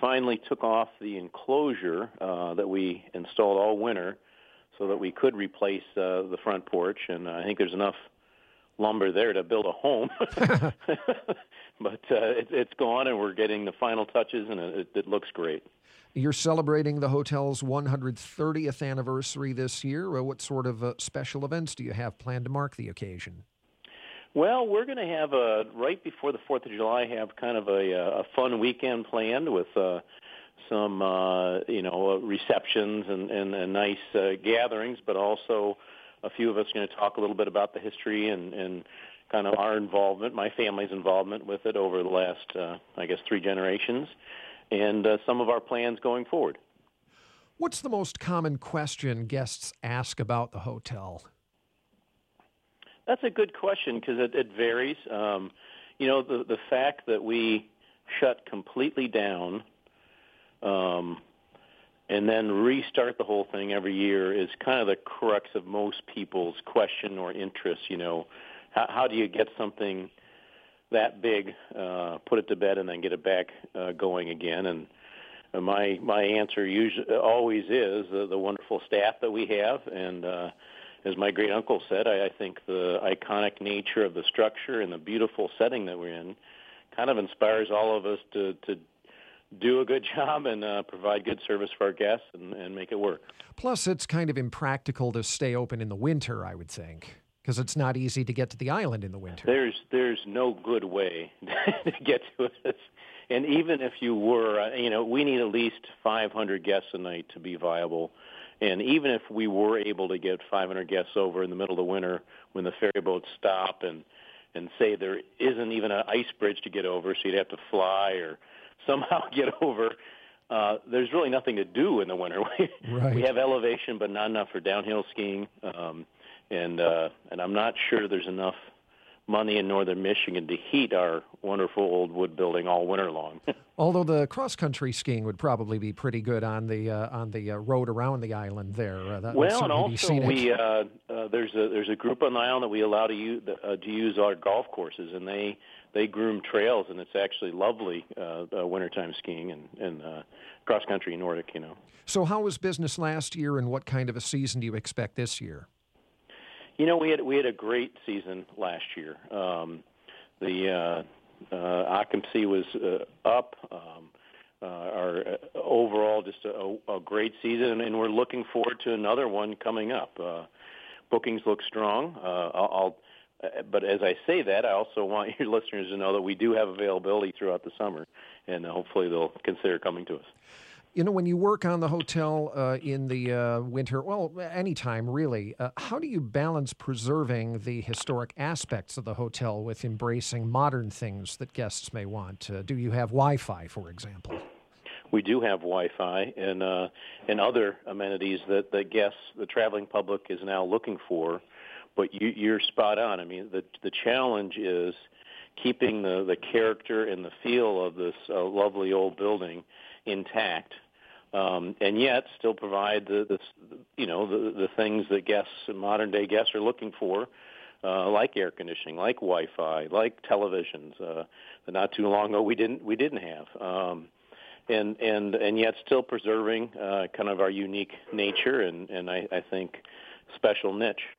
finally took off the enclosure uh, that we installed all winter so that we could replace uh, the front porch, and I think there's enough lumber there to build a home. but uh, it, it's gone, and we're getting the final touches, and it, it looks great. You're celebrating the hotel's 130th anniversary this year. What sort of uh, special events do you have planned to mark the occasion? Well, we're going to have a right before the Fourth of July. Have kind of a, a fun weekend planned with uh, some uh, you know receptions and, and, and nice uh, gatherings, but also a few of us are going to talk a little bit about the history and, and kind of our involvement, my family's involvement with it over the last, uh, I guess, three generations, and uh, some of our plans going forward. What's the most common question guests ask about the hotel? That's a good question because it, it varies. Um, you know, the the fact that we shut completely down um, and then restart the whole thing every year is kind of the crux of most people's question or interest. You know, how, how do you get something that big, uh, put it to bed, and then get it back uh, going again? And uh, my my answer usually always is uh, the wonderful staff that we have, and uh, as my great uncle said, I, I think the iconic nature of the structure and the beautiful setting that we're in kind of inspires all of us to to do a good job and uh, provide good service for our guests and, and make it work. Plus, it's kind of impractical to stay open in the winter, I would think, because it's not easy to get to the island in the winter. There's there's no good way to get to it. And even if you were, uh, you know, we need at least 500 guests a night to be viable. And even if we were able to get 500 guests over in the middle of the winter when the ferry boats stop and and say there isn't even an ice bridge to get over, so you'd have to fly or somehow get over. Uh, there's really nothing to do in the winter. right. we have elevation, but not enough for downhill skiing, um, and uh, and I'm not sure there's enough money in northern Michigan to heat our wonderful old wood building all winter long. Although the cross country skiing would probably be pretty good on the uh, on the uh, road around the island there. Uh, well, and also we uh, uh, there's a there's a group on the island that we allow to use uh, to use our golf courses, and they they groom trails, and it's actually lovely uh, uh, wintertime skiing and, and uh, cross country Nordic. You know. So, how was business last year, and what kind of a season do you expect this year? You know, we had we had a great season last year. Um, the uh, uh, occupancy was uh, up. Um, uh, our uh, overall, just a, a great season, and we're looking forward to another one coming up. Uh, bookings look strong. Uh, I'll, I'll uh, but as I say that, I also want your listeners to know that we do have availability throughout the summer, and hopefully they'll consider coming to us. You know, when you work on the hotel uh, in the uh, winter, well, anytime really, uh, how do you balance preserving the historic aspects of the hotel with embracing modern things that guests may want? Uh, do you have Wi Fi, for example? We do have Wi-Fi and uh, and other amenities that the guests, the traveling public, is now looking for but you, you're spot on. I mean, the the challenge is keeping the the character and the feel of this uh, lovely old building intact, um, and yet still provide the, the you know the the things that guests, modern day guests, are looking for. Uh, like air conditioning, like Wi-Fi, like televisions. Uh, that not too long ago we didn't we didn't have, um, and and and yet still preserving uh, kind of our unique nature and and I, I think special niche.